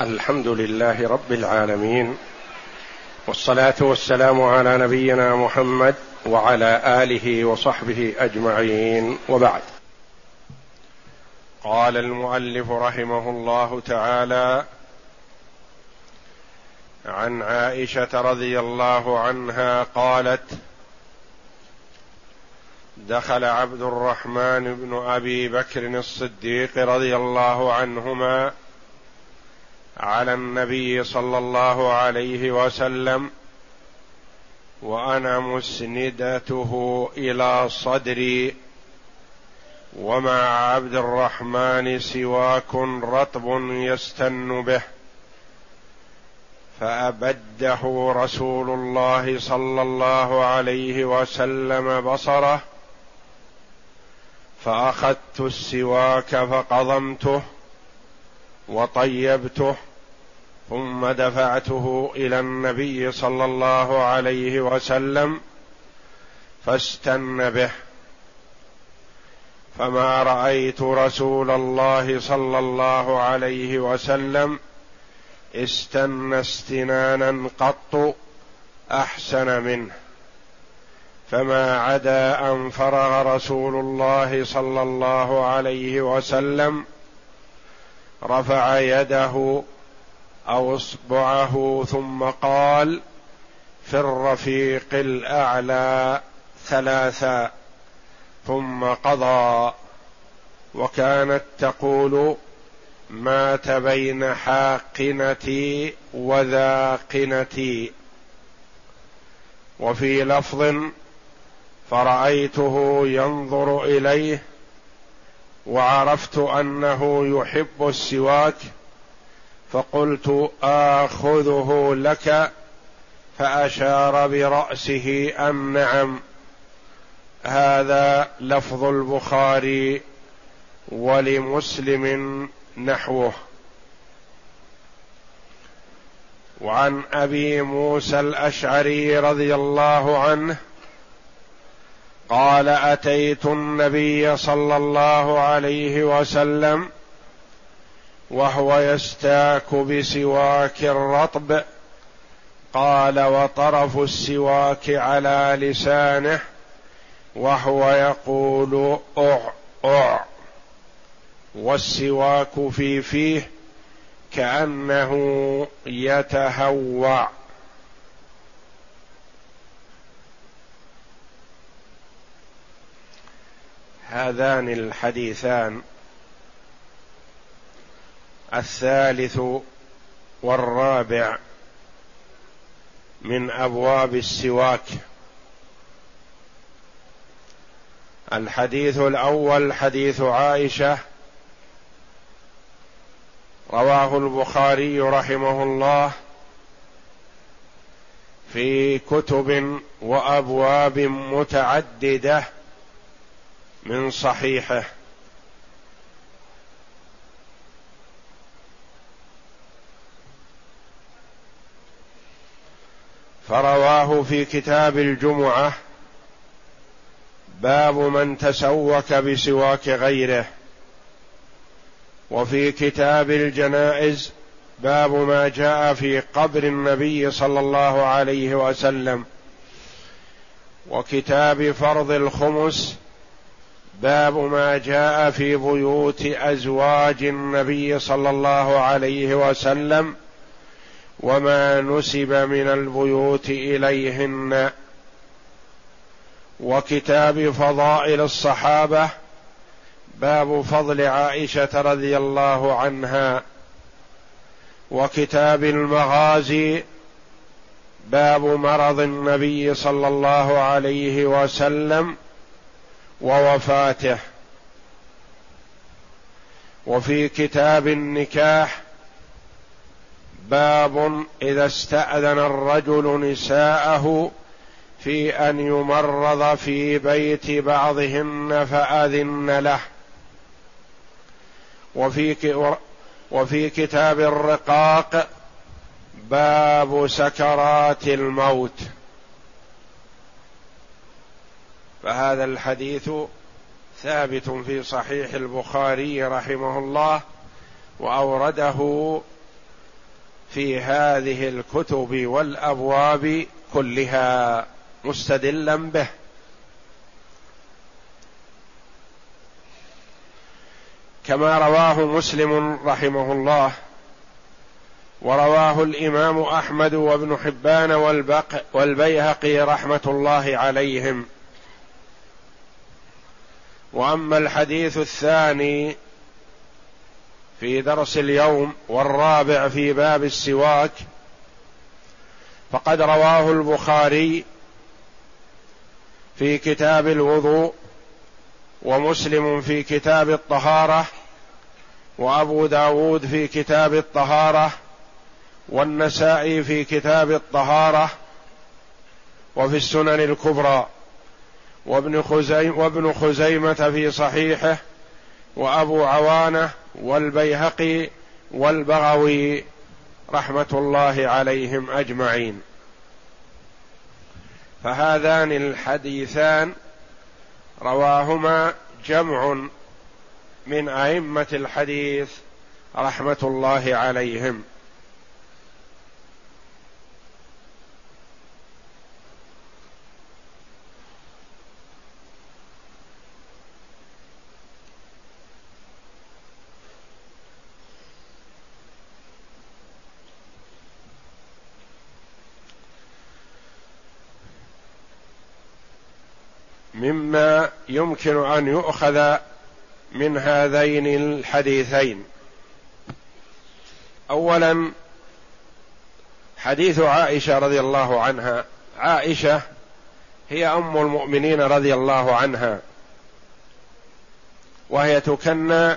الحمد لله رب العالمين والصلاة والسلام على نبينا محمد وعلى آله وصحبه أجمعين وبعد. قال المؤلف رحمه الله تعالى عن عائشة رضي الله عنها قالت دخل عبد الرحمن بن أبي بكر الصديق رضي الله عنهما على النبي صلى الله عليه وسلم وأنا مسندته إلى صدري ومع عبد الرحمن سواك رطب يستن به فأبده رسول الله صلى الله عليه وسلم بصره فأخذت السواك فقضمته وطيبته ثم دفعته إلى النبي صلى الله عليه وسلم فاستن به. فما رأيت رسول الله صلى الله عليه وسلم استن استنانا قط أحسن منه. فما عدا أن فرغ رسول الله صلى الله عليه وسلم رفع يده أو اصبعه ثم قال في الرفيق الأعلى ثلاثا. ثم قضى. وكانت تقول مات بين حاقنتي وذاقنتي. وفي لفظ فرأيته ينظر إليه وعرفت أنه يحب السواك فقلت آخذه لك فأشار برأسه ان نعم. هذا لفظ البخاري ولمسلم نحوه. وعن أبي موسى الأشعري رضي الله عنه قال أتيت النبي صلى الله عليه وسلم وهو يستاك بسواك رطب قال وطرف السواك على لسانه وهو يقول أع أع. والسواك في فيه كأنه يتهوع هذان الحديثان الثالث والرابع من أبواب السواك. الحديث الأول حديث عائشة رواه البخاري رحمه الله في كتب وأبواب متعددة من صحيحه. فرواه في كتاب الجمعة باب من تسوك بسواك غيره. وفي كتاب الجنائز باب ما جاء في قبر النبي صلى الله عليه وسلم. وكتاب فرض الخمس باب ما جاء في بيوت أزواج النبي صلى الله عليه وسلم وما نسب من البيوت إليهن. وكتاب فضائل الصحابة باب فضل عائشة رضي الله عنها. وكتاب المغازي باب مرض النبي صلى الله عليه وسلم ووفاته. وفي كتاب النكاح باب إذا استأذن الرجل نساءه في أن يمرض في بيت بعضهن فأذن له. وفي وفي كتاب الرقاق باب سكرات الموت. فهذا الحديث ثابت في صحيح البخاري رحمه الله وأورده في هذه الكتب والأبواب كلها مستدلا به. كما رواه مسلم رحمه الله ورواه الإمام أحمد وابن حبان والبيهقي رحمة الله عليهم. وأما الحديث الثاني في درس اليوم والرابع في باب السواك فقد رواه البخاري في كتاب الوضوء ومسلم في كتاب الطهارة وأبو داود في كتاب الطهارة والنسائي في كتاب الطهارة وفي السنن الكبرى. وابن خزيمة, وابن خزيمة في صحيحه وأبو عوانة والبيهقي والبغوي رحمة الله عليهم أجمعين. فهذان الحديثان رواهما جمع من أئمة الحديث رحمة الله عليهم. يمكن أن يؤخذ من هذين الحديثين. اولا حديث عائشة رضي الله عنها. عائشة هي أم المؤمنين رضي الله عنها. وهي تكنى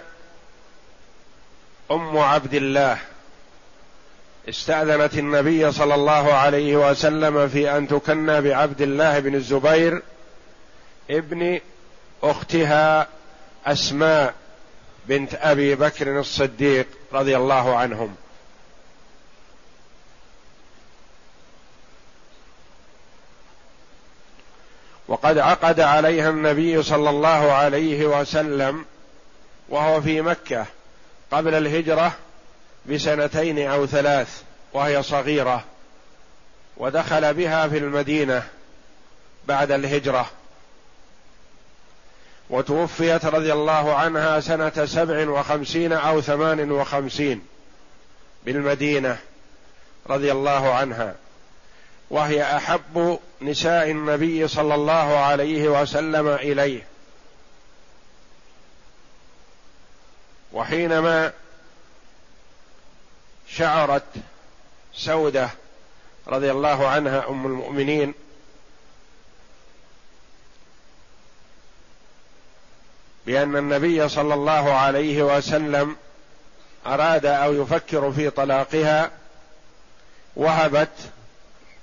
أم عبد الله. استأذنت النبي صلى الله عليه وسلم في أن تكنى بعبد الله بن الزبير ابن أختها أسماء بنت أبي بكر الصديق رضي الله عنهم. وقد عقد عليها النبي صلى الله عليه وسلم وهو في مكة قبل الهجرة بسنتين أو ثلاث وهي صغيرة ودخل بها في المدينة بعد الهجرة. وتوفيت رضي الله عنها سنة سبع وخمسين أو ثمان وخمسين بالمدينة رضي الله عنها. وهي أحب نساء النبي صلى الله عليه وسلم إليه. وحينما شعرت سودة رضي الله عنها أم المؤمنين بأن النبي صلى الله عليه وسلم أراد أو يفكر في طلاقها وهبت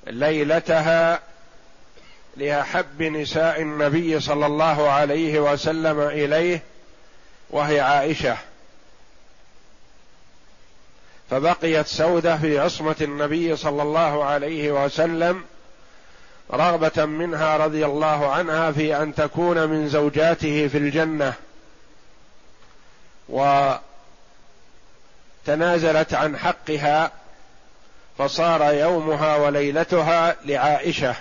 ليلتها لأحب نساء النبي صلى الله عليه وسلم إليه وهي عائشة. فبقيت سودة في عصمة النبي صلى الله عليه وسلم رغبة منها رضي الله عنها في أن تكون من زوجاته في الجنة. وتنازلت عن حقها فصار يومها وليلتها لعائشة.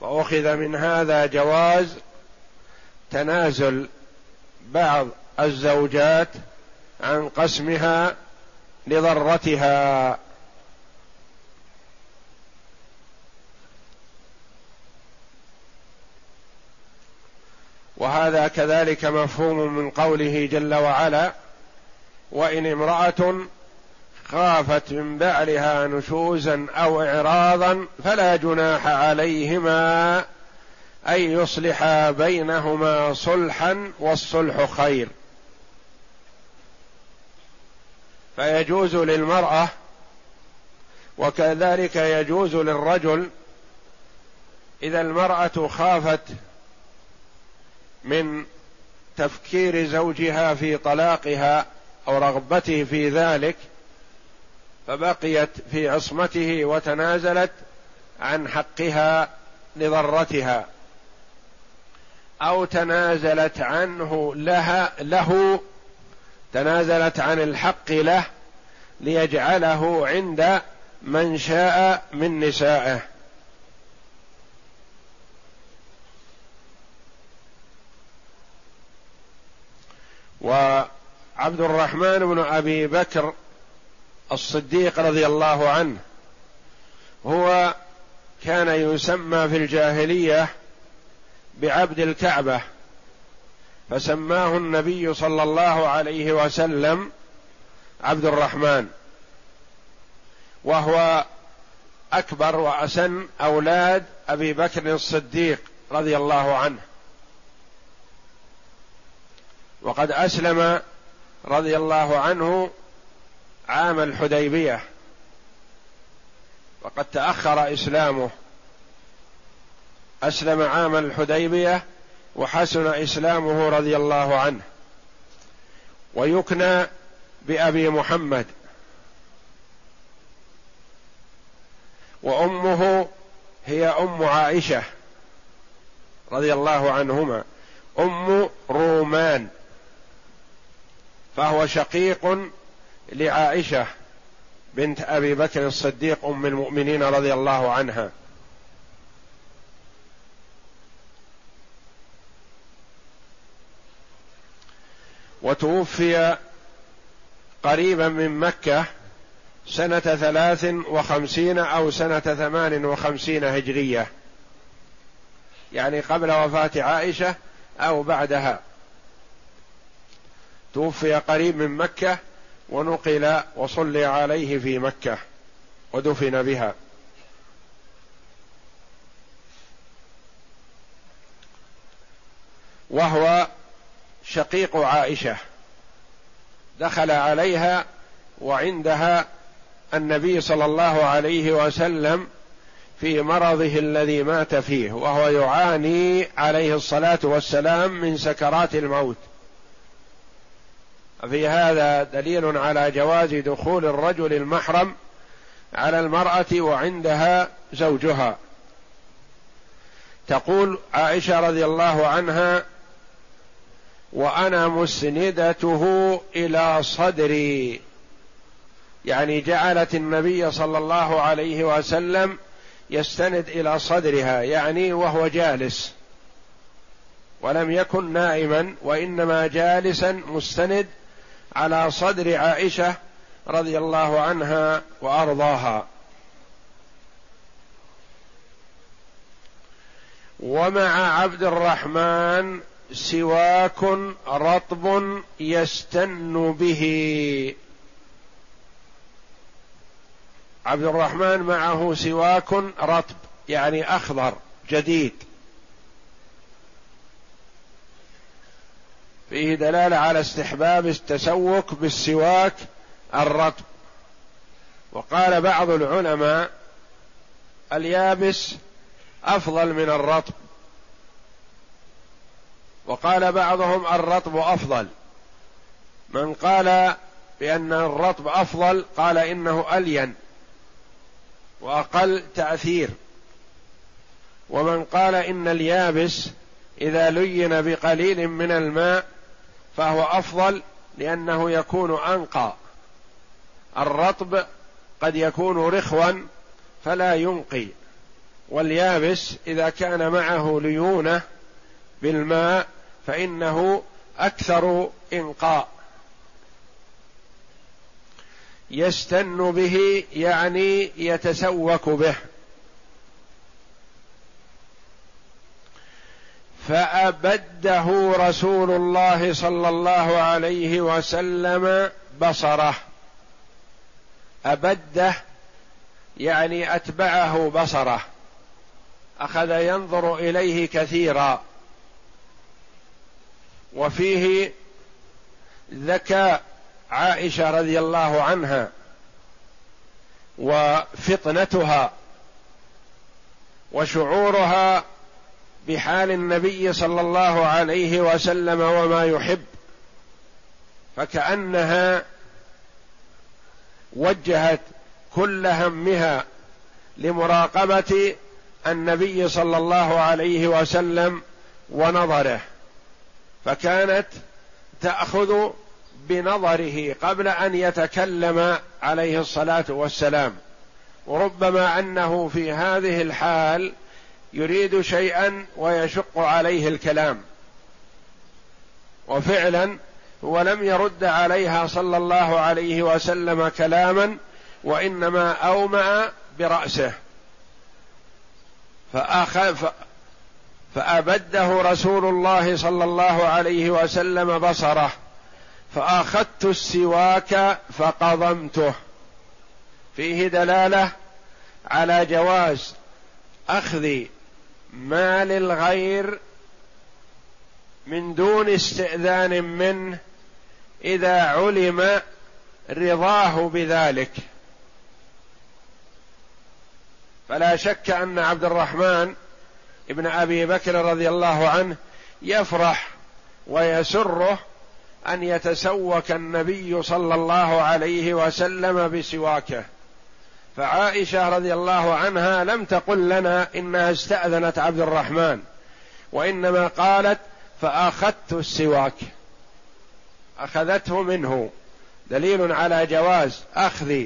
وأخذ من هذا جواز تنازل بعض الزوجات عن قسمها لضرتها. وهذا كذلك مفهوم من قوله جل وعلا وإن امرأة خافت من بعلها نشوزا أو إعراضا فلا جناح عليهما أن يصلحا بينهما صلحا والصلح خير. فيجوز للمرأة وكذلك يجوز للرجل إذا المرأة خافت من تفكير زوجها في طلاقها أو رغبته في ذلك فبقيت في عصمته وتنازلت عن حقها لضرتها أو تنازلت عنه لها له تنازلت عن الحق له ليجعله عند من شاء من نسائه. وعبد الرحمن بن أبي بكر الصديق رضي الله عنه هو كان يسمى في الجاهلية بعبد الكعبة فسماه النبي صلى الله عليه وسلم عبد الرحمن وهو أكبر وأسن أولاد أبي بكر الصديق رضي الله عنه. وقد أسلم رضي الله عنه عام الحديبية. وقد تأخر إسلامه. أسلم عام الحديبية وحسن إسلامه رضي الله عنه. ويكنى بأبي محمد. وأمه هي أم عائشة رضي الله عنهما. أم رومان. فهو شقيق لعائشة بنت أبي بكر الصديق أم المؤمنين رضي الله عنها. وتوفي قريبا من مكة سنة ثلاث وخمسين أو سنة ثمان وخمسين هجرية. يعني قبل وفاة عائشة أو بعدها. توفي قريب من مكة ونقل وصلي عليه في مكة ودفن بها. وهو شقيق عائشة. دخل عليها وعندها النبي صلى الله عليه وسلم في مرضه الذي مات فيه وهو يعاني عليه الصلاة والسلام من سكرات الموت. في هذا دليل على جواز دخول الرجل المحرم على المرأة وعندها زوجها. تقول عائشة رضي الله عنها وأنا مسندته إلى صدري. يعني جعلت النبي صلى الله عليه وسلم يستند إلى صدرها يعني وهو جالس. ولم يكن نائما وإنما جالسا مستند على صدر عائشة رضي الله عنها وأرضاها. ومع عبد الرحمن سواك رطب يستن به. عبد الرحمن معه سواك رطب يعني أخضر جديد. فيه دلالة على استحباب التسوك بالسواك الرطب. وقال بعض العلماء اليابس أفضل من الرطب. وقال بعضهم الرطب أفضل. من قال بأن الرطب أفضل قال إنه ألين وأقل تأثير. ومن قال إن اليابس إذا لين بقليل من الماء فهو أفضل لأنه يكون أنقى. الرطب قد يكون رخوا فلا ينقي واليابس إذا كان معه ليونة بالماء فإنه أكثر إنقاء. يستن به يعني يتسوك به. فأبده رسول الله صلى الله عليه وسلم بصرة. أبده يعني أتبعه بصرة. أخذ ينظر إليه كثيرا. وفيه ذكاء عائشة رضي الله عنها وفطنتها وشعورها بحال النبي صلى الله عليه وسلم وما يحب فكأنها وجهت كل همها لمراقبة النبي صلى الله عليه وسلم ونظره فكانت تأخذ بنظره قبل أن يتكلم عليه الصلاة والسلام. وربما أنه في هذه الحال يريد شيئا ويشق عليه الكلام. وفعلا هو لم يرد عليها صلى الله عليه وسلم كلاما وإنما أومأ برأسه. فأخذ فأبده رسول الله صلى الله عليه وسلم بصره. فأخذت السواك فقضمته. فيه دلالة على جواز أخذ مال الغير من دون استئذان منه إذا علم رضاه بذلك. فلا شك أن عبد الرحمن ابن أبي بكر رضي الله عنه يفرح ويسره أن يتسوك النبي صلى الله عليه وسلم بسواكه. فعائشة رضي الله عنها لم تقل لنا إنها استأذنت عبد الرحمن وإنما قالت فأخذت السواك. أخذته منه. دليل على جواز أخذ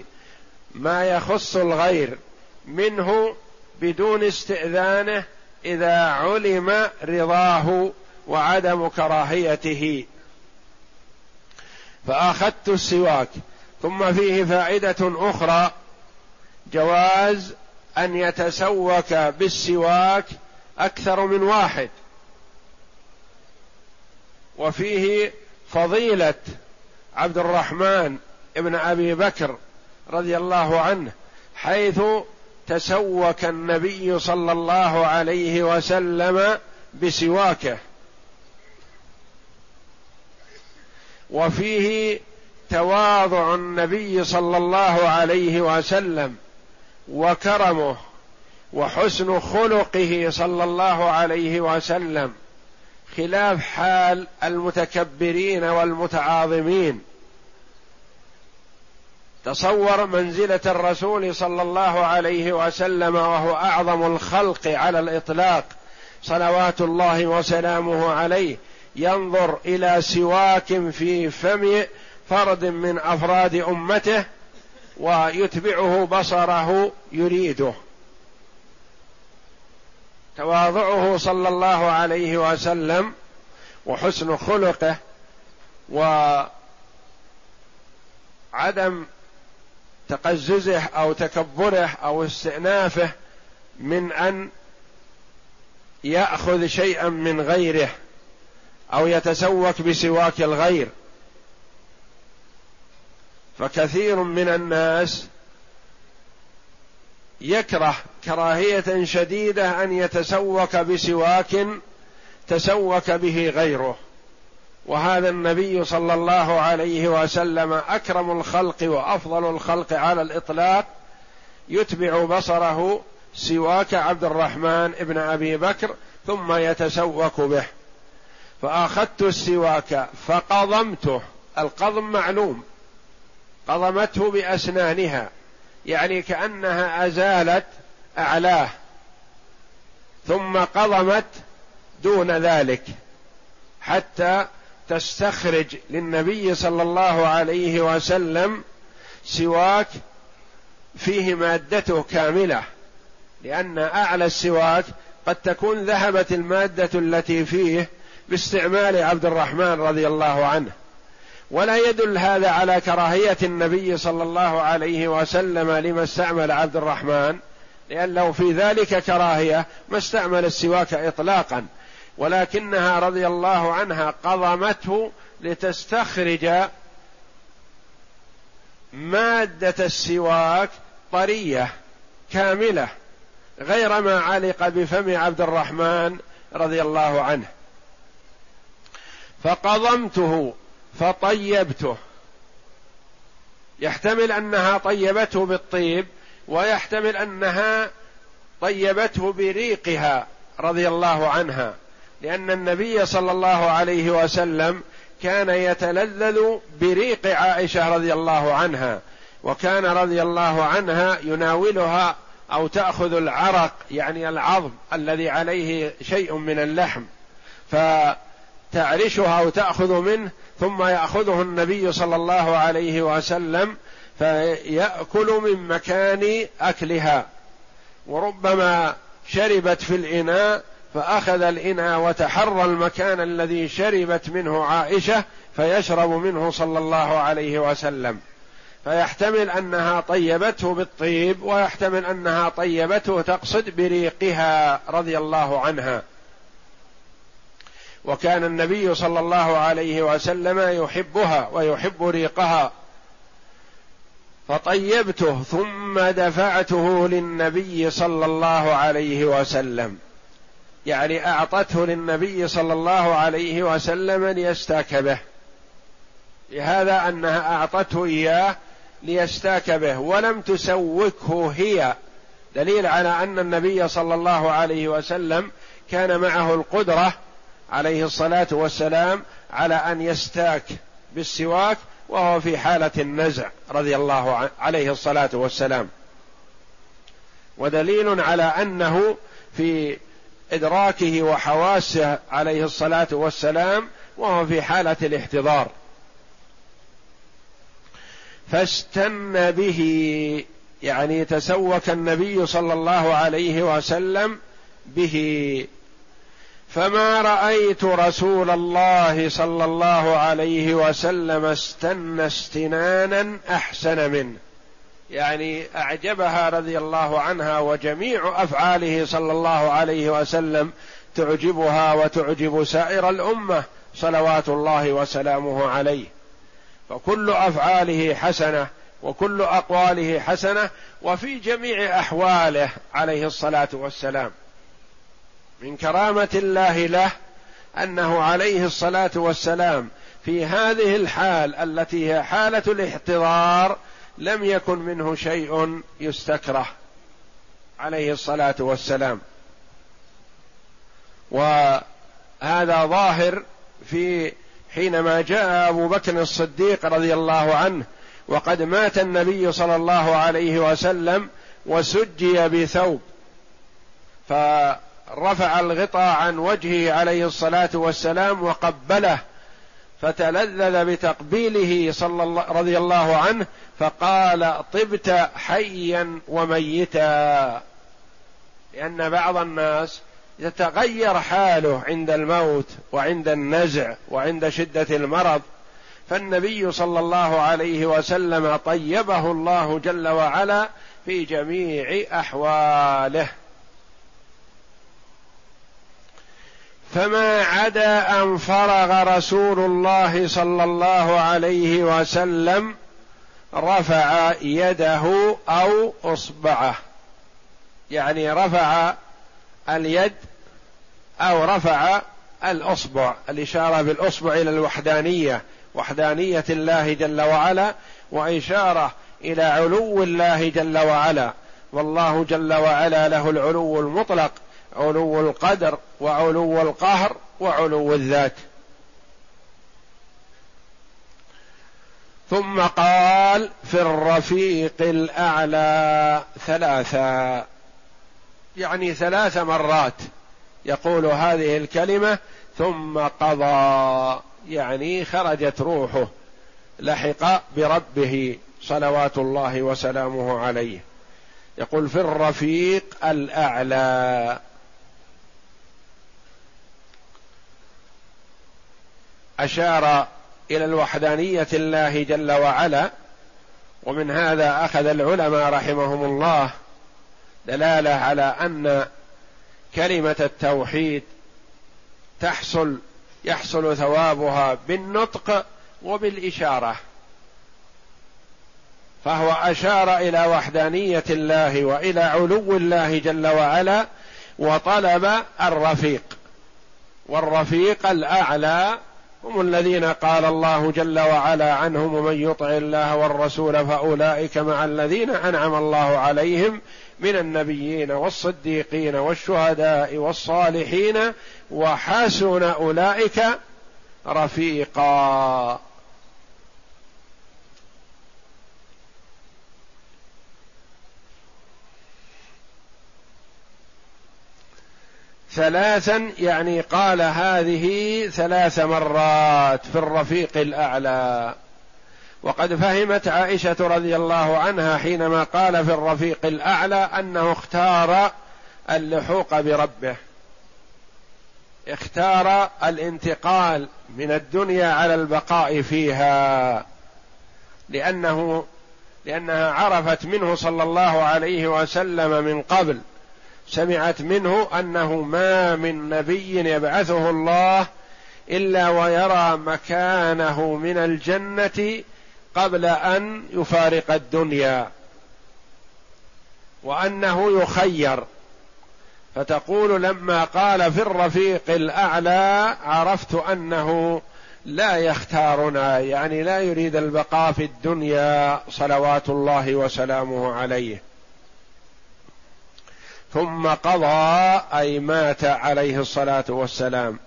ما يخص الغير منه بدون استئذانه إذا علم رضاه وعدم كراهيته. فأخذت السواك. ثم فيه فائدة أخرى. جواز أن يتسوك بالسواك أكثر من واحد. وفيه فضيلة عبد الرحمن ابن أبي بكر رضي الله عنه حيث تسوك النبي صلى الله عليه وسلم بسواكه. وفيه تواضع النبي صلى الله عليه وسلم وكرمه وحسن خلقه صلى الله عليه وسلم خلاف حال المتكبرين والمتعاظمين. تصور منزلة الرسول صلى الله عليه وسلم وهو أعظم الخلق على الإطلاق صلوات الله وسلامه عليه ينظر إلى سواك في فم فرد من أفراد أمته ويتبعه بصره يريده. تواضعه صلى الله عليه وسلم وحسن خلقه وعدم تقززه أو تكبره أو استئنافه من أن يأخذ شيئا من غيره أو يتسوك بسواك الغير. فكثير من الناس يكره كراهية شديدة أن يتسوك بسواك تسوك به غيره. وهذا النبي صلى الله عليه وسلم أكرم الخلق وأفضل الخلق على الإطلاق. يتبع بصره سواك عبد الرحمن ابن أبي بكر ثم يتسوك به. فأخذت السواك فقضمته. القضم معلوم. قضمته بأسنانها يعني كأنها أزالت أعلاه ثم قضمت دون ذلك حتى تستخرج للنبي صلى الله عليه وسلم سواك فيه مادته كاملة لأن أعلى السواك قد تكون ذهبت المادة التي فيه باستعمال عبد الرحمن رضي الله عنه. ولا يدل هذا على كراهية النبي صلى الله عليه وسلم لما استعمل عبد الرحمن لأن لو في ذلك كراهية ما استعمل السواك اطلاقا. ولكنها رضي الله عنها قضمته لتستخرج مادة السواك طرية كاملة غير ما علق بفم عبد الرحمن رضي الله عنه. فقضمته فطيبته. يحتمل أنها طيبته بالطيب ويحتمل أنها طيبته بريقها رضي الله عنها لأن النبي صلى الله عليه وسلم كان يتلذذ بريق عائشة رضي الله عنها وكان رضي الله عنها يناولها أو تأخذ العرق يعني العظم الذي عليه شيء من اللحم فتعرشها أو تأخذ منه ثم يأخذه النبي صلى الله عليه وسلم فيأكل من مكان أكلها. وربما شربت في الإناء فأخذ الإناء وتحرى المكان الذي شربت منه عائشة فيشرب منه صلى الله عليه وسلم. فيحتمل أنها طيبته بالطيب ويحتمل أنها طيبته تقصد بريقها رضي الله عنها. وكان النبي صلى الله عليه وسلم يحبها ويحب ريقها. فطيبته ثم دفعته للنبي صلى الله عليه وسلم. يعني أعطته للنبي صلى الله عليه وسلم ليستاك به. لهذا أنها أعطته إياه ليستاك به ولم تسوكه هي. دليل على أن النبي صلى الله عليه وسلم كان معه القدرة عليه الصلاة والسلام على أن يستاك بالسواك وهو في حالة النزع رضي الله عليه الصلاة والسلام. ودليل على أنه في إدراكه وحواسه عليه الصلاة والسلام وهو في حالة الاحتضار. فاستن به يعني تسوك النبي صلى الله عليه وسلم به فما رأيت رسول الله صلى الله عليه وسلم استن استنانا أحسن منه. يعني أعجبها رضي الله عنها وجميع أفعاله صلى الله عليه وسلم تعجبها وتعجب سائر الأمة صلوات الله وسلامه عليه. فكل أفعاله حسنة وكل أقواله حسنة وفي جميع أحواله عليه الصلاة والسلام. من كرامة الله له أنه عليه الصلاة والسلام في هذه الحال التي هي حالة الاحتضار لم يكن منه شيء يستكره عليه الصلاة والسلام. وهذا ظاهر في حينما جاء أبو بكر الصديق رضي الله عنه وقد مات النبي صلى الله عليه وسلم وسجي بثوب. فرفع الغطاء عن وجهه عليه الصلاة والسلام وقبله فتلذذ بتقبيله صلى الله رضي الله عنه فقال طبت حيا وميتا. لأن بعض الناس يتغير حاله عند الموت وعند النزع وعند شدة المرض فالنبي صلى الله عليه وسلم طيبه الله جل وعلا في جميع أحواله. فما عدا أن فرغ رسول الله صلى الله عليه وسلم رفع يده أو أصبعه. يعني رفع اليد أو رفع الأصبع. الإشارة بالأصبع إلى الوحدانية وحدانية الله جل وعلا وإشارة إلى علو الله جل وعلا. والله جل وعلا له العلو المطلق. علو القدر وعلو القهر وعلو الذات. ثم قال في الرفيق الأعلى ثلاثا يعني ثلاث مرات يقول هذه الكلمة ثم قضى يعني خرجت روحه لحق بربه صلوات الله وسلامه عليه. يقول في الرفيق الأعلى. أشار إلى الوحدانية الله جل وعلا ومن هذا أخذ العلماء رحمهم الله دلالة على أن كلمة التوحيد تحصل يحصل ثوابها بالنطق وبالإشارة. فهو أشار إلى وحدانية الله وإلى علو الله جل وعلا وطلب الرفيق والرفيق الأعلى هم الذين قال الله جل وعلا عنهم ومن يطع الله والرسول فأولئك مع الذين أنعم الله عليهم من النبيين والصديقين والشهداء والصالحين وحسن أولئك رفيقا. ثلاثا يعني قال هذه ثلاث مرات في الرفيق الأعلى. وقد فهمت عائشة رضي الله عنها حينما قال في الرفيق الأعلى أنه اختار اللحوق بربه. اختار الانتقال من الدنيا على البقاء فيها. لأنه لأنها عرفت منه صلى الله عليه وسلم من قبل سمعت منه أنه ما من نبي يبعثه الله إلا ويرى مكانه من الجنة قبل أن يفارق الدنيا وأنه يخير. فتقول لما قال في الرفيق الأعلى عرفت أنه لا يختارنا يعني لا يريد البقاء في الدنيا صلوات الله وسلامه عليه. ثم قضى أي مات عليه الصلاة والسلام.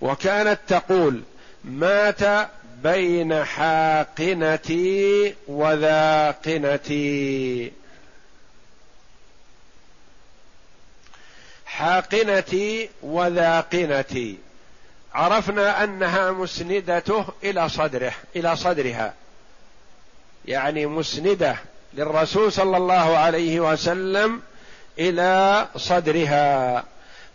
وكانت تقول مات بين حاقنتي وذاقنتي. حاقنتي وذاقنتي. عرفنا أنها مسندته إلى صدره إلى صدرها. يعني مسندة للرسول صلى الله عليه وسلم إلى صدرها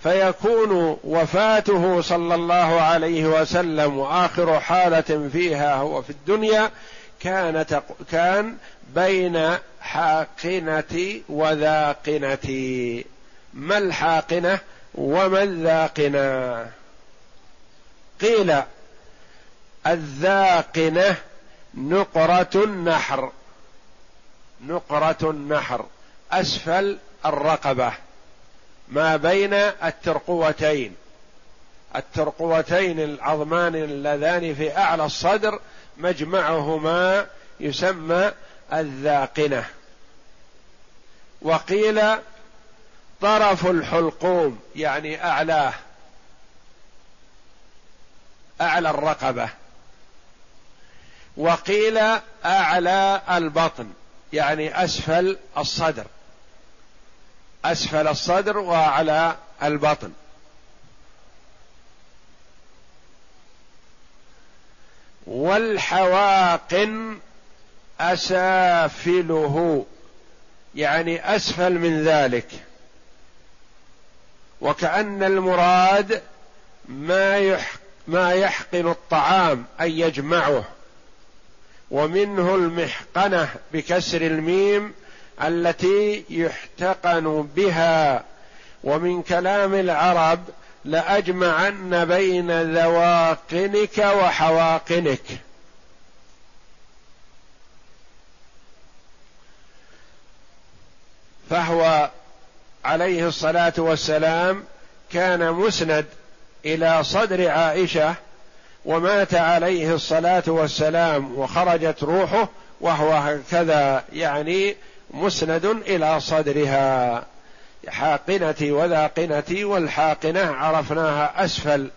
فيكون وفاته صلى الله عليه وسلم وآخر حالة فيها هو في الدنيا كانت كان بين حاقنة وذاقنة. ما الحاقنة وما الذاقنة؟ قيل الذاقنة نقرة النحر. نقرة النحر. أسفل الرقبة ما بين الترقوتين. الترقوتين العظمان اللذان في أعلى الصدر مجمعهما يسمى الذاقنة. وقيل طرف الحلقوم يعني اعلاه أعلى الرقبة. وقيل أعلى البطن يعني أسفل الصدر. أسفل الصدر واعلى البطن. والحواقن أسافله. يعني أسفل من ذلك. وكأن المراد ما ما يحقن الطعام أي يجمعه. ومنه المحقنة بكسر الميم التي يحتقن بها ومن كلام العرب لأجمعن بين ذواقنك وحواقنك. فهو عليه الصلاة والسلام كان مسند إلى صدر عائشة ومات عليه الصلاة والسلام وخرجت روحه وهو هكذا يعني مسند إلى صدرها. حاقنتي وذاقنتي والحاقنة عرفناها أسفل.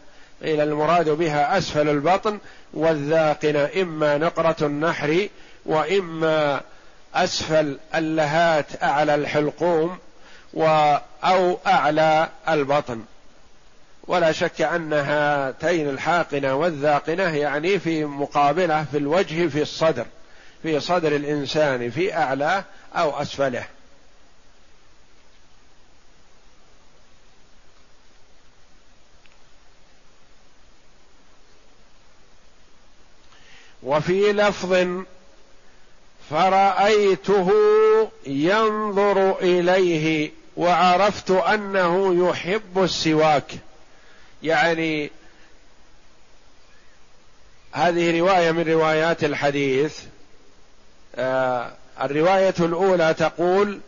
إلى المراد بها أسفل البطن والذاقنة إما نقرة النحر وإما أسفل اللهات أعلى الحلقوم و أو أعلى البطن. ولا شك أن هاتين الحاقنة والذاقنة يعني في مقابلة في الوجه في الصدر في صدر الإنسان في اعلاه أو أسفله. وفي لفظ فرأيته ينظر إليه وعرفت أنه يحب السواك. يعني هذه رواية من روايات الحديث آه الرواية الأولى تقول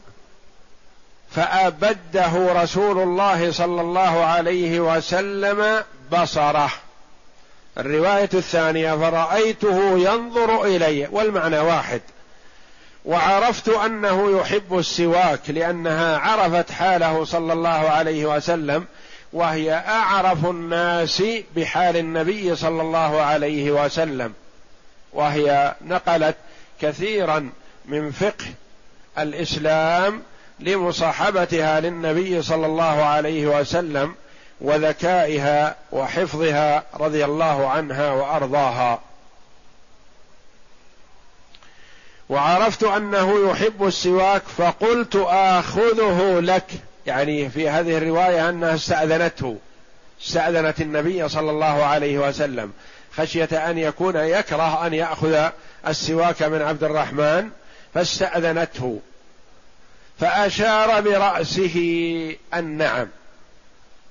فأبده رسول الله صلى الله عليه وسلم بصرة. الرواية الثانية فرأيته ينظر إلي والمعنى واحد. وعرفت أنه يحب السواك لأنها عرفت حاله صلى الله عليه وسلم وهي أعرف الناس بحال النبي صلى الله عليه وسلم. وهي نقلت كثيرا من فقه الإسلام لمصاحبتها للنبي صلى الله عليه وسلم وذكائها وحفظها رضي الله عنها وأرضاها. وعرفت أنه يحب السواك فقلت آخذه لك. يعني في هذه الرواية أنها استأذنته استأذنت النبي صلى الله عليه وسلم. خشية أن يكون يكره أن يأخذ السواك من عبد الرحمن. فاستأذنته. فأشار برأسه النعم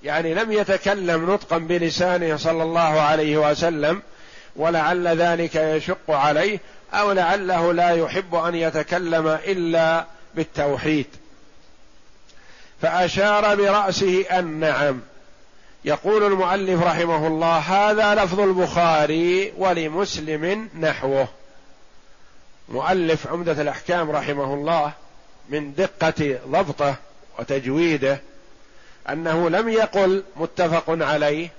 يعني لم يتكلم نطقا بلسانه صلى الله عليه وسلم ولعل ذلك يشق عليه أو لعله لا يحب أن يتكلم إلا بالتوحيد. فأشار برأسه النعم يقول المؤلف رحمه الله هذا لفظ البخاري ولمسلم نحوه. مؤلف عمدة الأحكام رحمه الله من دقة ضبطه وتجويده أنه لم يقل متفق عليه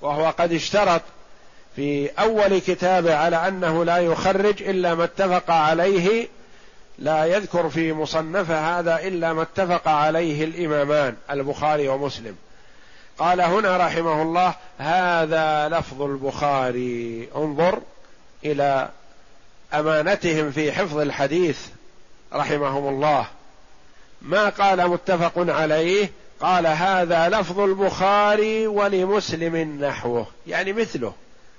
وهو قد اشترط في أول كتابه على أنه لا يخرج إلا ما اتفق عليه لا يذكر في مصنفه هذا إلا ما اتفق عليه الإمامان البخاري ومسلم. قال هنا رحمه الله هذا لفظ البخاري انظر إلى أمانتهم في حفظ الحديث رحمهم الله. ما قال متفق عليه قال هذا لفظ البخاري ولمسلم نحوه. يعني مثله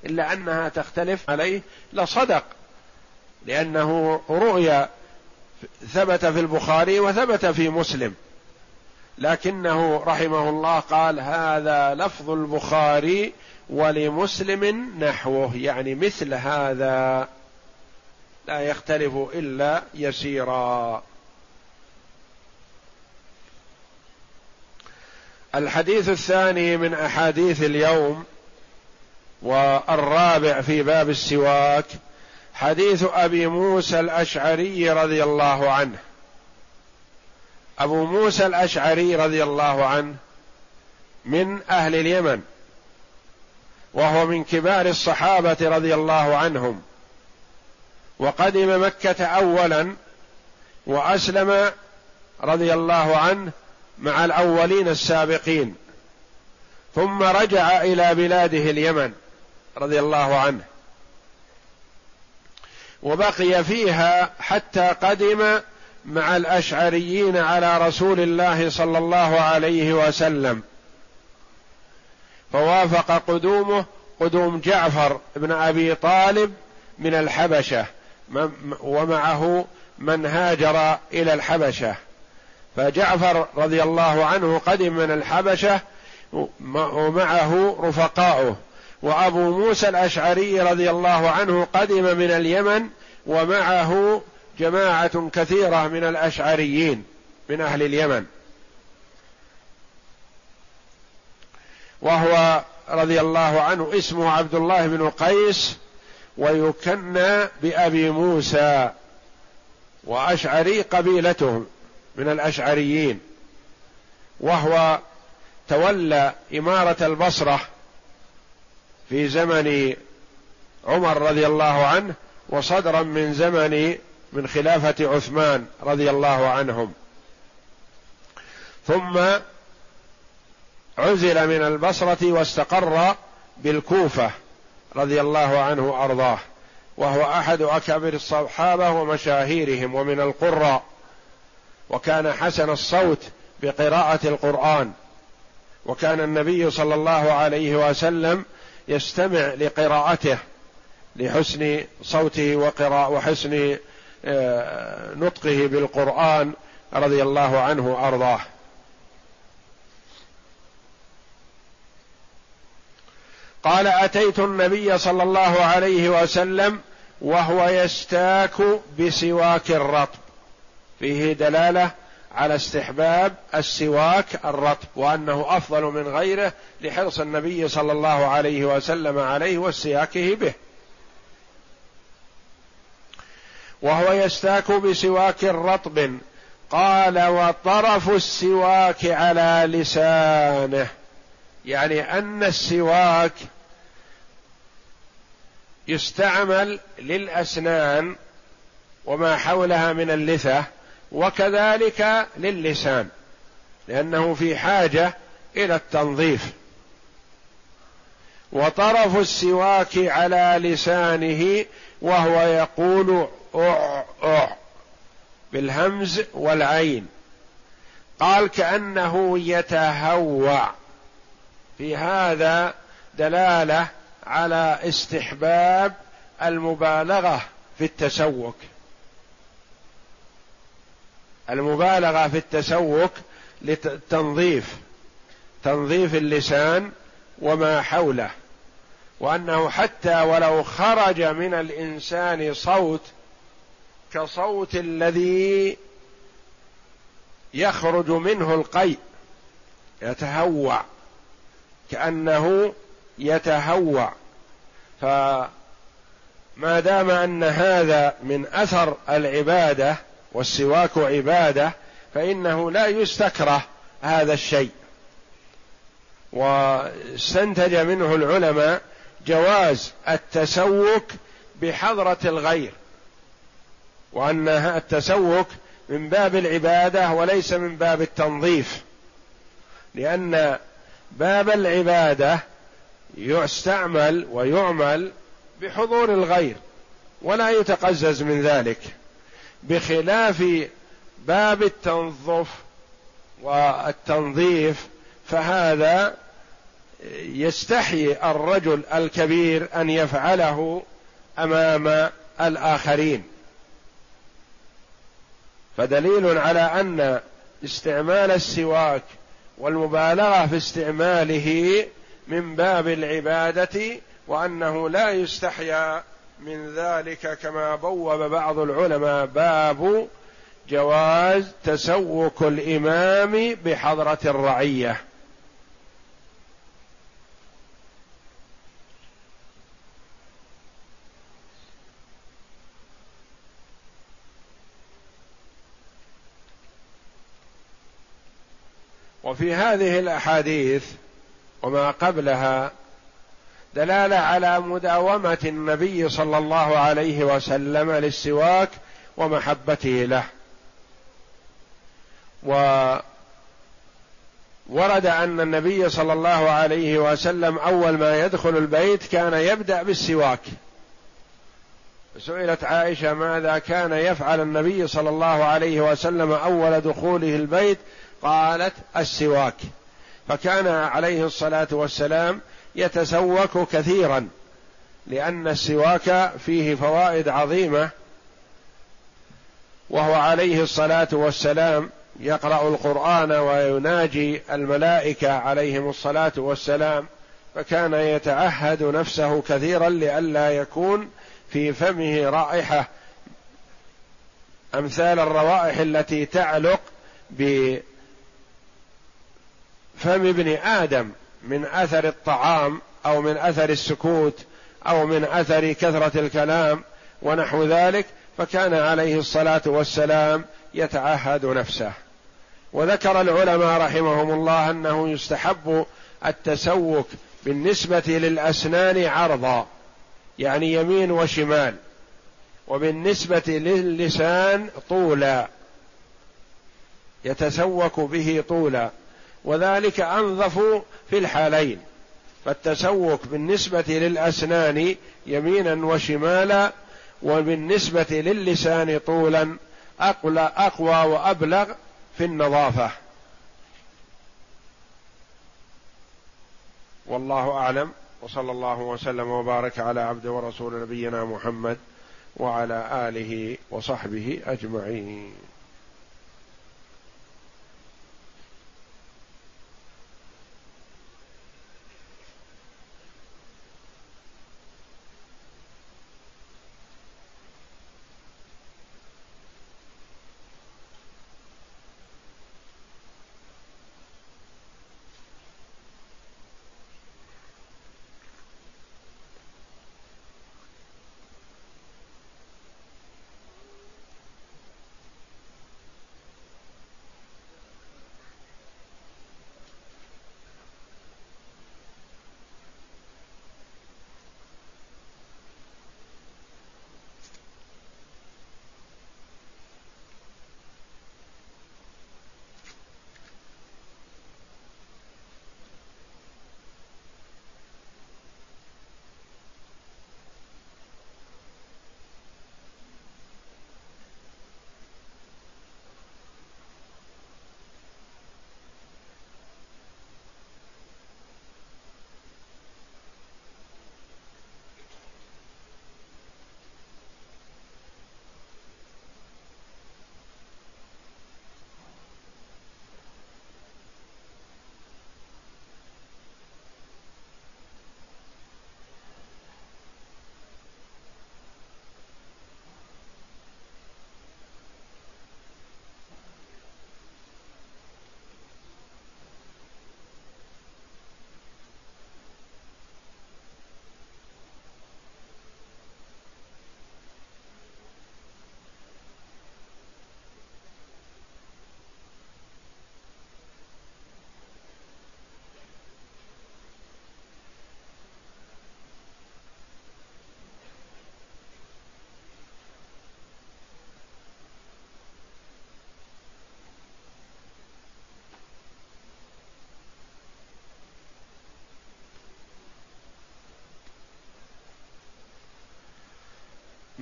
إلا أنها تختلف عليه لصدق لأنه رؤيا ثبت في البخاري وثبت في مسلم. لكنه رحمه الله قال هذا لفظ البخاري ولمسلم نحوه. يعني مثل هذا. لا يختلف إلا يسيرا. الحديث الثاني من أحاديث اليوم والرابع في باب السواك حديث أبي موسى الأشعري رضي الله عنه. أبو موسى الأشعري رضي الله عنه من أهل اليمن وهو من كبار الصحابة رضي الله عنهم. وقدم مكة اولا وأسلم رضي الله عنه مع الأولين السابقين. ثم رجع إلى بلاده اليمن رضي الله عنه. وبقي فيها حتى قدم مع الأشعريين على رسول الله صلى الله عليه وسلم. فوافق قدومه قدوم جعفر بن أبي طالب من الحبشة. ومعه من هاجر إلى الحبشة. فجعفر رضي الله عنه قدم من الحبشة ومعه رفقاؤه. وأبو موسى الأشعري رضي الله عنه قدم من اليمن ومعه جماعة كثيرة من الأشعريين من أهل اليمن. وهو رضي الله عنه اسمه عبد الله بن قيس ويكنى بأبي موسى وأشعري قبيلته من الأشعريين وهو تولى إمارة البصرة في زمن عمر رضي الله عنه وصدرا من زمن من خلافة عثمان رضي الله عنهم. ثم عزل من البصرة واستقر بالكوفة. رضي الله عنه وأرضاه وهو أحد أكابر الصحابة ومشاهيرهم ومن القراء وكان حسن الصوت بقراءة القرآن وكان النبي صلى الله عليه وسلم يستمع لقراءته لحسن صوته وقراء وحسن آه، نطقه بالقرآن رضي الله عنه وأرضاه. قال أتيت النبي صلى الله عليه وسلم وهو يستاك بسواك الرطب. فيه دلالة على استحباب السواك الرطب وأنه أفضل من غيره لحرص النبي صلى الله عليه وسلم عليه واستياكه به. وهو يستاك بسواك رطب قال وطرف السواك على لسانه. يعني أن السواك يستعمل للأسنان وما حولها من اللثة وكذلك للسان لأنه في حاجة إلى التنظيف. وطرف السواك على لسانه وهو يقول أع أع بالهمز والعين. قال كأنه يتهوع. في هذا دلالة على استحباب المبالغة في التسوك المبالغة في التسوك لتنظيف تنظيف اللسان وما حوله. وأنه حتى ولو خرج من الإنسان صوت كصوت الذي يخرج منه القيء يتهوع كأنه يتهوع. فما دام أن هذا من أثر العبادة والسواك عبادة فإنه لا يستكره هذا الشيء. واستنتج منه العلماء جواز التسوك بحضرة الغير وأن التسوك من باب العبادة وليس من باب التنظيف لأن باب العبادة يستعمل ويعمل بحضور الغير ولا يتقزز من ذلك بخلاف باب التنظف والتنظيف فهذا يستحي الرجل الكبير أن يفعله أمام الآخرين. فدليل على أن استعمال السواك والمبالغة في استعماله من باب العبادة وأنه لا يستحيا من ذلك كما بوب بعض العلماء. باب جواز تسوك الإمام بحضرة الرعية. وفي هذه الأحاديث وما قبلها دلالة على مداومة النبي صلى الله عليه وسلم للسواك ومحبته له. وورد أن النبي صلى الله عليه وسلم أول ما يدخل البيت كان يبدأ بالسواك. سئلت عائشة ماذا كان يفعل النبي صلى الله عليه وسلم أول دخوله البيت؟ قالت السواك. فكان عليه الصلاة والسلام يتسوك كثيرا لأن السواك فيه فوائد عظيمة وهو عليه الصلاة والسلام يقرأ القرآن ويناجي الملائكة عليهم الصلاة والسلام فكان يتعهد نفسه كثيرا لئلا يكون في فمه رائحة أمثال الروائح التي تعلق فم ابن آدم من أثر الطعام أو من أثر السكوت أو من أثر كثرة الكلام ونحو ذلك فكان عليه الصلاة والسلام يتعهد نفسه. وذكر العلماء رحمهم الله أنه يستحب التسوك بالنسبة للأسنان عرضا يعني يمين وشمال وبالنسبة للسان طولا يتسوك به طولا. وذلك أنظف في الحالين. فالتسوك بالنسبة للأسنان يمينا وشمالا وبالنسبة للسان طولا أقوى وأبلغ في النظافة. والله أعلم وصلى الله وسلم وبارك على عبد ورسول نبينا محمد وعلى آله وصحبه أجمعين.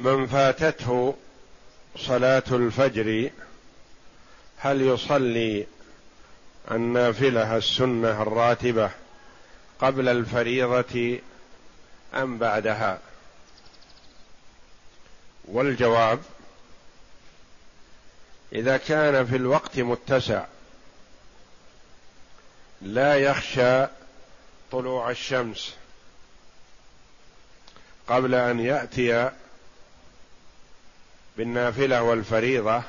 من فاتته صلاة الفجر هل يصلي النافلة السنة الراتبة قبل الفريضة أم بعدها؟ والجواب إذا كان في الوقت متسع لا يخشى طلوع الشمس قبل أن يأتي بالنافلة والفريضة.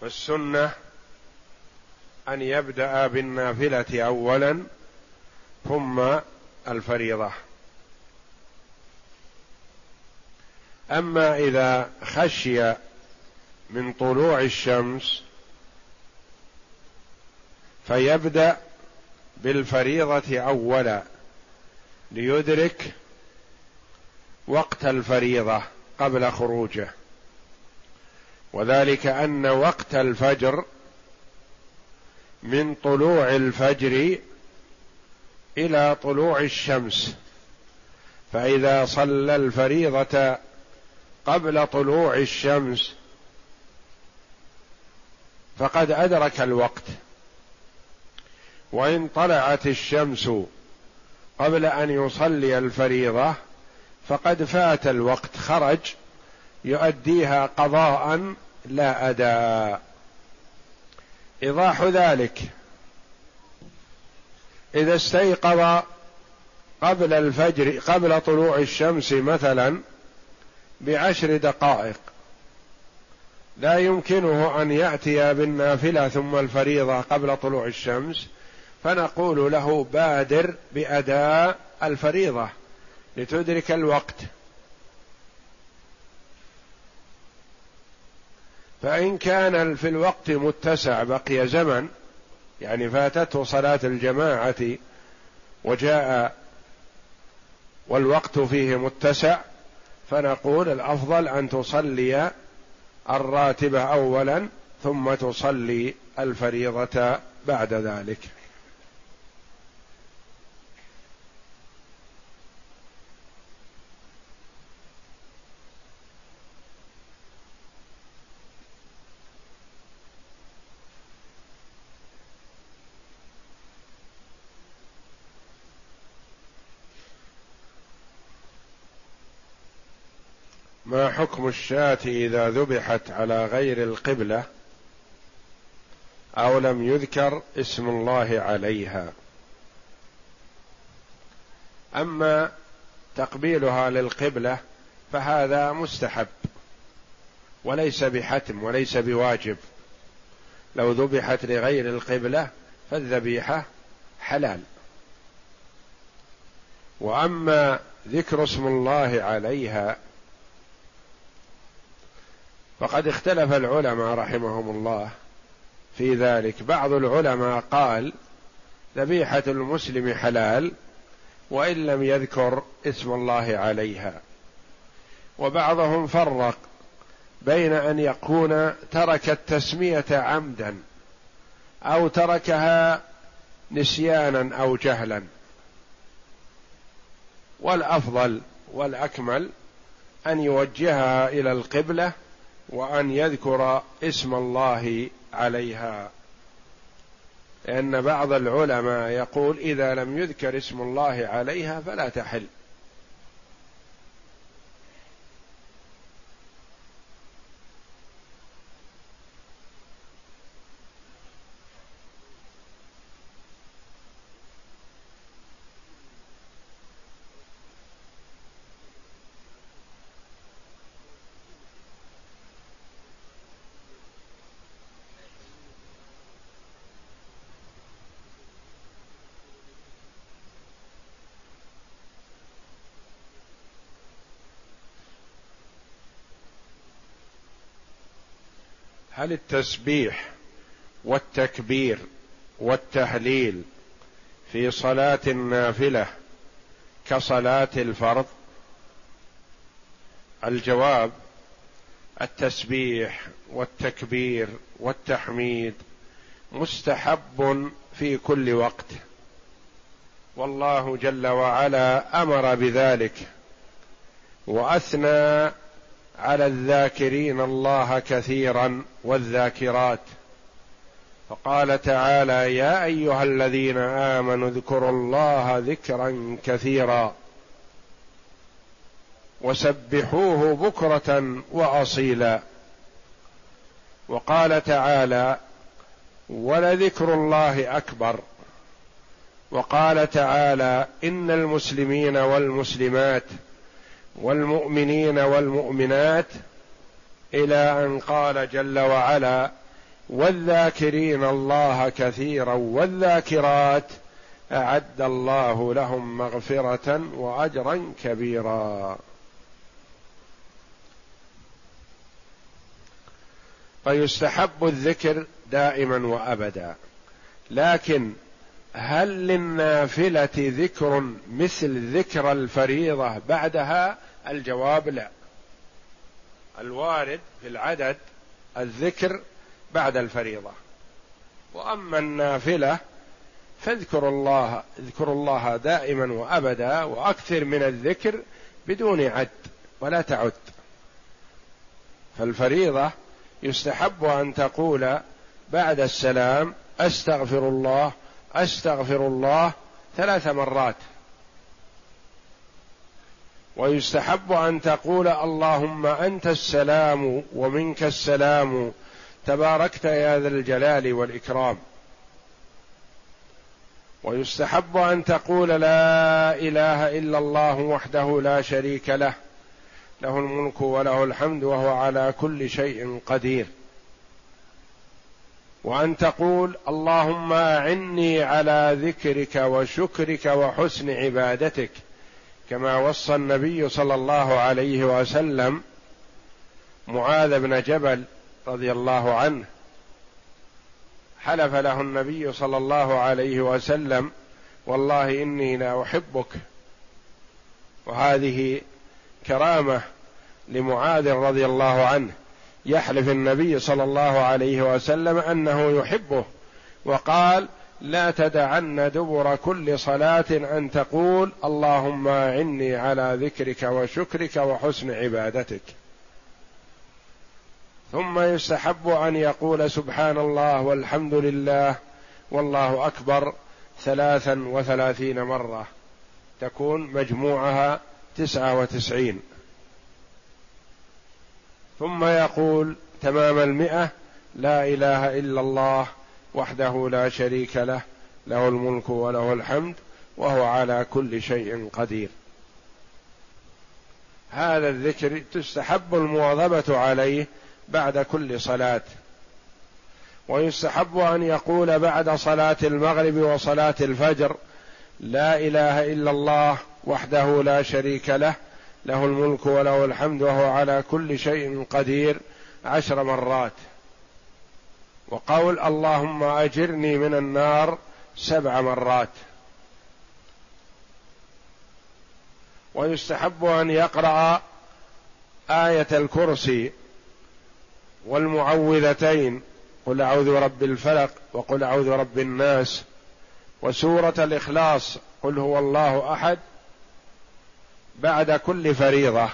فالسنه أن يبدأ بالنافلة اولا ثم الفريضة. أما إذا خشي من طلوع الشمس فيبدأ بالفريضة أولا ليدرك وقت الفريضة قبل خروجه. وذلك أن وقت الفجر من طلوع الفجر إلى طلوع الشمس. فإذا صلى الفريضة قبل طلوع الشمس فقد أدرك الوقت. وإن طلعت الشمس قبل أن يصلي الفريضة فقد فات الوقت خرج يؤديها قضاء لا اداء إيضاح ذلك. إذا استيقظ قبل الفجر قبل طلوع الشمس مثلا بعشر دقائق لا يمكنه أن يأتي بالنافلة ثم الفريضة قبل طلوع الشمس فنقول له بادر بأداء الفريضة لتدرك الوقت. فإن كان في الوقت متسع بقي زمن يعني فاتته صلاة الجماعة وجاء والوقت فيه متسع فنقول الأفضل أن تصلي الراتبة اولا ثم تصلي الفريضة بعد ذلك. ما حكم الشاة إذا ذبحت على غير القبلة أو لم يذكر اسم الله عليها؟ أما تقبيلها للقبلة فهذا مستحب وليس بحتم وليس بواجب. لو ذبحت لغير القبلة فالذبيحة حلال. وأما ذكر اسم الله عليها فقد اختلف العلماء رحمهم الله في ذلك. بعض العلماء قال ذبيحة المسلم حلال وإن لم يذكر اسم الله عليها. وبعضهم فرق بين أن يكون ترك التسمية عمدا أو تركها نسيانا أو جهلا. والأفضل والأكمل أن يوجهها إلى القبلة وأن يذكر اسم الله عليها. لأن بعض العلماء يقول إذا لم يذكر اسم الله عليها فلا تحل. هل التسبيح والتكبير والتهليل في صلاة النافلة كصلاة الفرض. الجواب التسبيح والتكبير والتحميد مستحب في كل وقت. والله جل وعلا أمر بذلك وأثنى على الذاكرين الله كثيرا والذاكرات. فقال تعالى يا أيها الذين آمنوا اذكروا الله ذكرا كثيرا وسبحوه بكرة وأصيلا. وقال تعالى ولذكر الله أكبر. وقال تعالى إن المسلمين والمسلمات والمؤمنين والمؤمنات إلى أن قال جل وعلا والذاكرين الله كثيرا والذاكرات أعد الله لهم مغفرة واجرا كبيرا. فيستحب الذكر دائما وابدا. لكن هل للنافلة ذكر مثل ذكر الفريضة بعدها؟ الجواب لا. الوارد في العدد الذكر بعد الفريضة. وأما النافلة فاذكروا الله اذكروا الله دائما وأبدا وأكثر من الذكر بدون عد ولا تعد. فالفريضة يستحب أن تقول بعد السلام أستغفر الله أستغفر الله ثلاث مرات. ويستحب أن تقول اللهم أنت السلام ومنك السلام. تباركت يا ذا الجلال والإكرام. ويستحب أن تقول لا إله إلا الله وحده لا شريك له. له الملك وله الحمد وهو على كل شيء قدير. وأن تقول اللهم أعني على ذكرك وشكرك وحسن عبادتك. كما وصى النبي صلى الله عليه وسلم معاذ بن جبل رضي الله عنه. حلف له النبي صلى الله عليه وسلم والله إني لا أحبك. وهذه كرامة لمعاذ رضي الله عنه. يحلف النبي صلى الله عليه وسلم أنه يحبه وقال لا تدعن دبر كل صلاة أن تقول اللهم اعني على ذكرك وشكرك وحسن عبادتك. ثم يستحب أن يقول سبحان الله والحمد لله والله أكبر ثلاثا وثلاثين مرة. تكون مجموعها تسعة وتسعين. ثم يقول تمام المئة لا إله إلا الله وحده لا شريك له له الملك وله الحمد وهو على كل شيء قدير. هذا الذكر تستحب المواظبة عليه بعد كل صلاة ويستحب أن يقول بعد صلاة المغرب وصلاة الفجر لا إله إلا الله وحده لا شريك له له الملك وله الحمد وهو على كل شيء قدير عشر مرات. وقول اللهم أجرني من النار سبع مرات. ويستحب أن يقرأ آية الكرسي والمعوذتين قل أعوذ برب الفلق وقل أعوذ برب الناس وسورة الإخلاص قل هو الله أحد بعد كل فريضة.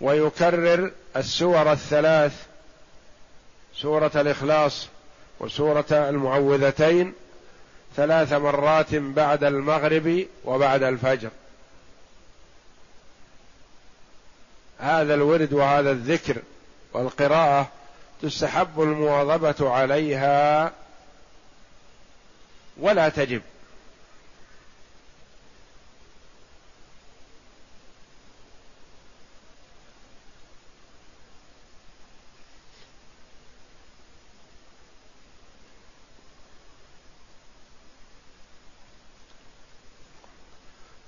ويكرر السور الثلاث سورة الإخلاص وسورة المعوذتين ثلاث مرات بعد المغرب وبعد الفجر. هذا الورد وهذا الذكر والقراءة تستحب المواظبة عليها ولا تجب.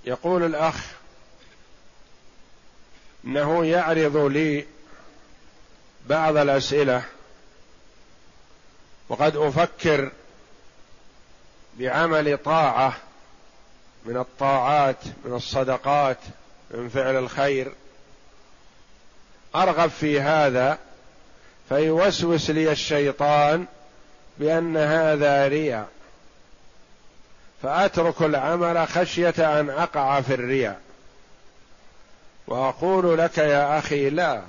يقول الأخ إنه يعرض لي بعض الأسئلة وقد أفكر بعمل طاعة من الطاعات من الصدقات من فعل الخير. أرغب في هذا فيوسوس لي الشيطان بأن هذا رياء. فأترك العمل خشية أن أقع في الرياء. وأقول لك يا أخي لا.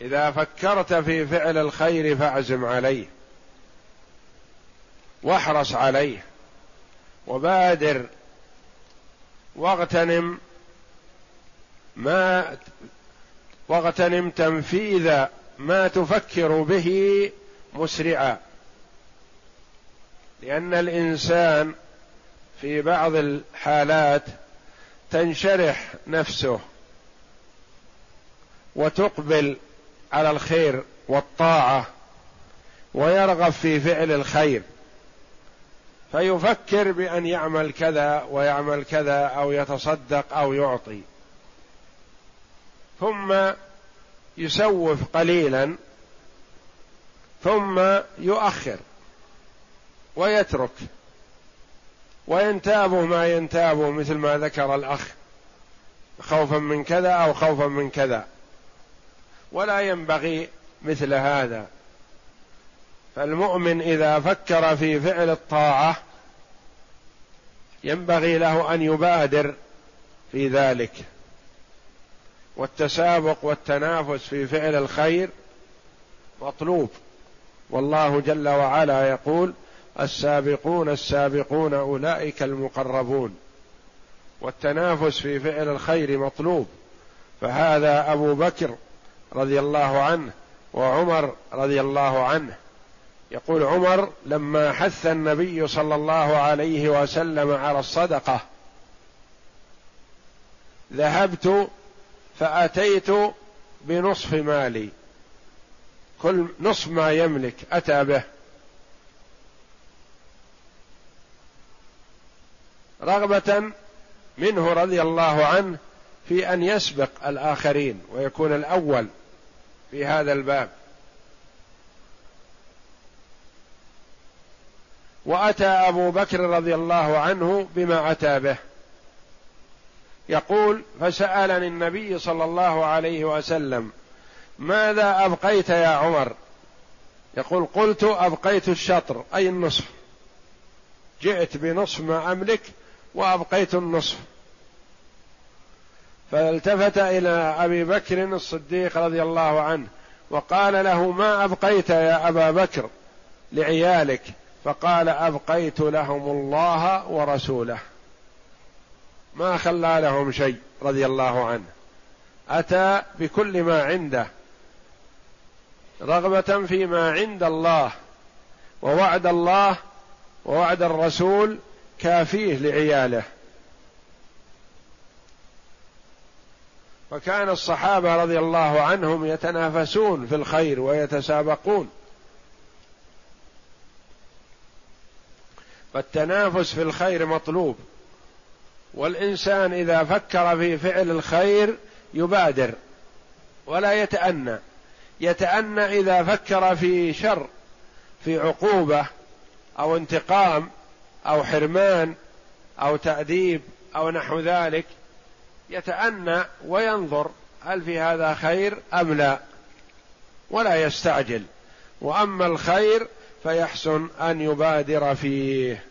إذا فكرت في فعل الخير فأعزم عليه. واحرص عليه. وبادر. واغتنم. ما واغتنم تنفيذ ما تفكر به مسرعا. لأن الإنسان في بعض الحالات تنشرح نفسه وتقبل على الخير والطاعة ويرغب في فعل الخير فيفكر بأن يعمل كذا ويعمل كذا أو يتصدق أو يعطي. ثم يسوف قليلا ثم يؤخر. ويترك. وينتابه ما ينتابه مثل ما ذكر الأخ خوفا من كذا أو خوفا من كذا. ولا ينبغي مثل هذا. فالمؤمن إذا فكر في فعل الطاعة ينبغي له أن يبادر في ذلك. والتسابق والتنافس في فعل الخير مطلوب. والله جل وعلا يقول السابقون السابقون أولئك المقربون والتنافس في فعل الخير مطلوب فهذا أبو بكر رضي الله عنه وعمر رضي الله عنه يقول عمر لما حث النبي صلى الله عليه وسلم على الصدقة ذهبت فأتيت بنصف مالي كل نصف ما يملك أتى به رغبة منه رضي الله عنه في أن يسبق الآخرين ويكون الأول في هذا الباب. وأتى أبو بكر رضي الله عنه بما أتى به. يقول فسألني النبي صلى الله عليه وسلم ماذا أبقيت يا عمر؟ يقول قلت أبقيت الشطر أي النصف. جئت بنصف ما أملك وأبقيت النصف. فالتفت إلى أبي بكر الصديق رضي الله عنه وقال له ما أبقيت يا أبا بكر لعيالك؟ فقال أبقيت لهم الله ورسوله. ما خلى لهم شيء رضي الله عنه. أتى بكل ما عنده رغبة فيما عند الله ووعد الله ووعد الرسول كافيه لعياله. فكان الصحابة رضي الله عنهم يتنافسون في الخير ويتسابقون. فالتنافس في الخير مطلوب. والإنسان إذا فكر في فعل الخير يبادر ولا يتأنى. يتأنى إذا فكر في شر في عقوبة أو انتقام أو حرمان أو تأديب أو نحو ذلك يتأنى وينظر هل في هذا خير أم لا ولا يستعجل. وأما الخير فيحسن أن يبادر فيه.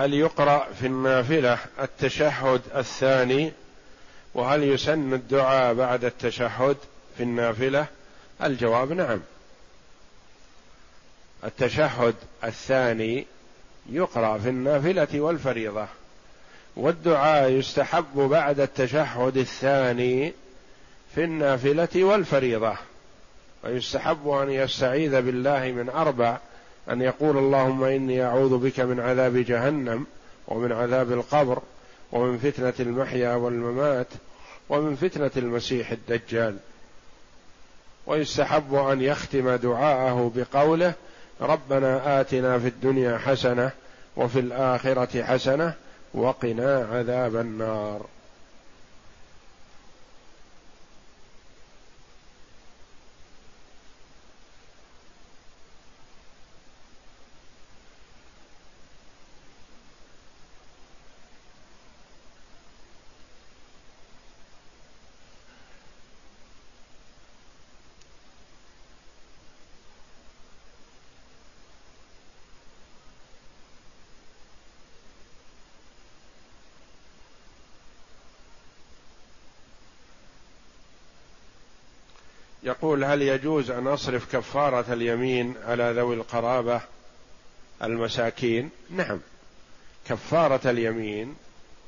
هل يقرأ في النافلة التشهد الثاني؟ وهل يسن الدعاء بعد التشهد في النافلة؟ الجواب نعم. التشهد الثاني يقرأ في النافلة والفريضة والدعاء يستحب بعد التشهد الثاني في النافلة والفريضة ويستحب أن يستعيذ بالله من أربع أن يقول اللهم إني أعوذ بك من عذاب جهنم ومن عذاب القبر ومن فتنة المحيا والممات ومن فتنة المسيح الدجال. ويستحب أن يختم دعاءه بقوله ربنا آتنا في الدنيا حسنة وفي الآخرة حسنة وقنا عذاب النار. يقول هل يجوز أن أصرف كفارة اليمين على ذوي القرابة المساكين؟ نعم. كفارة اليمين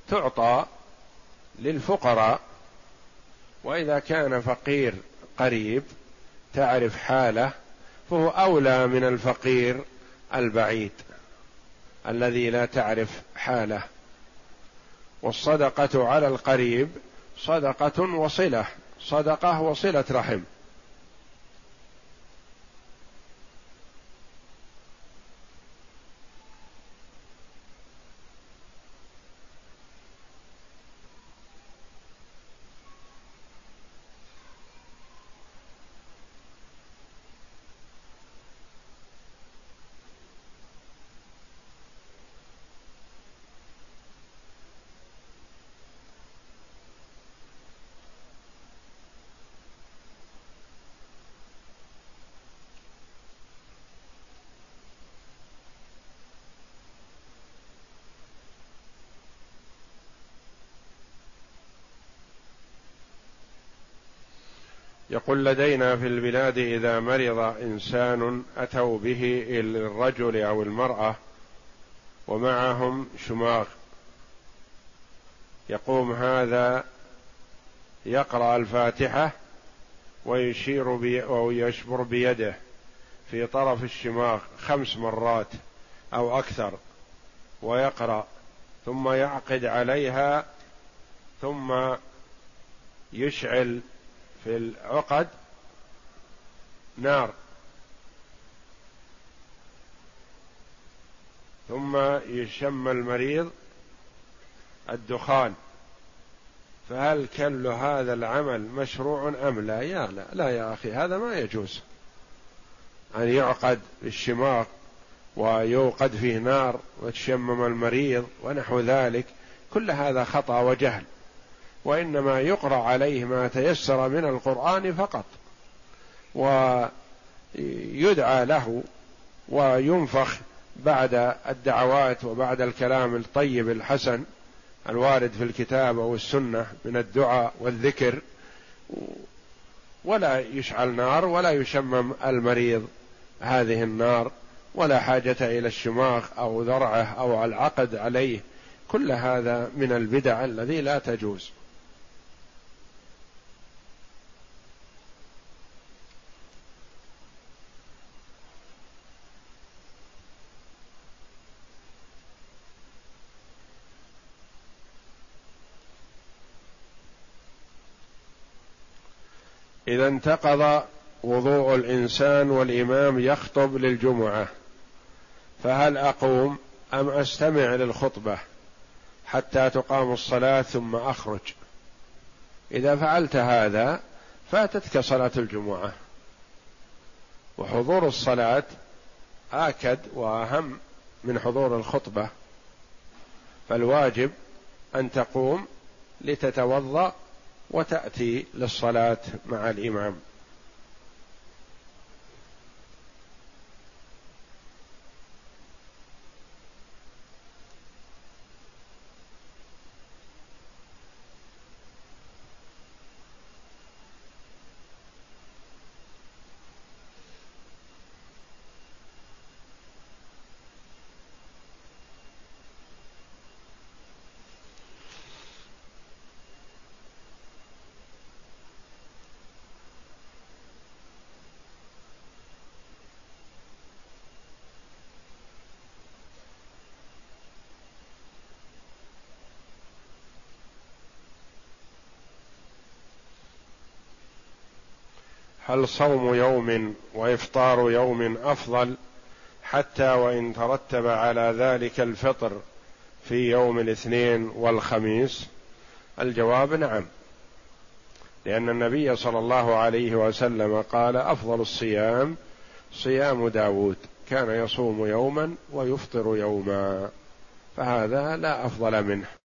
تعطى للفقراء وإذا كان فقير قريب تعرف حاله فهو أولى من الفقير البعيد الذي لا تعرف حاله. والصدقة على القريب صدقة وصلة صدقة وصلة رحم. يقول لدينا في البلاد إذا مرض إنسان أتوا به إلى الرجل أو المرأة ومعهم شماغ. يقوم هذا يقرأ الفاتحة ويشير بي أو يشبر بيده في طرف الشماغ خمس مرات أو أكثر ويقرأ ثم يعقد عليها ثم يشعل في العقد نار. ثم يشم المريض الدخان. فهل كل هذا العمل مشروع أم لا؟ يا لا. لا يا أخي هذا ما يجوز. أن يعقد الشماغ ويوقد فيه نار وتشمم المريض ونحو ذلك كل هذا خطأ وجهل. وإنما يقرأ عليه ما تيسر من القرآن فقط ويدعى له وينفخ بعد الدعوات وبعد الكلام الطيب الحسن الوارد في الكتاب أو السنة من الدعاء والذكر ولا يشعل نار ولا يشمم المريض هذه النار ولا حاجة إلى الشماخ أو ذرعه أو العقد عليه. كل هذا من البدع الذي لا تجوز. إذا انتقض وضوء الإنسان والإمام يخطب للجمعة فهل أقوم أم أستمع للخطبة حتى تقام الصلاة ثم أخرج؟ إذا فعلت هذا فاتتك صلاة الجمعة وحضور الصلاة آكد وأهم من حضور الخطبة فالواجب أن تقوم لتتوضأ وتأتي للصلاة مع الإمام. هل صوم يوم وإفطار يوم أفضل حتى وإن ترتب على ذلك الفطر في يوم الاثنين والخميس؟ الجواب نعم. لأن النبي صلى الله عليه وسلم قال أفضل الصيام صيام داود. كان يصوم يوما ويفطر يوما. فهذا لا أفضل منه.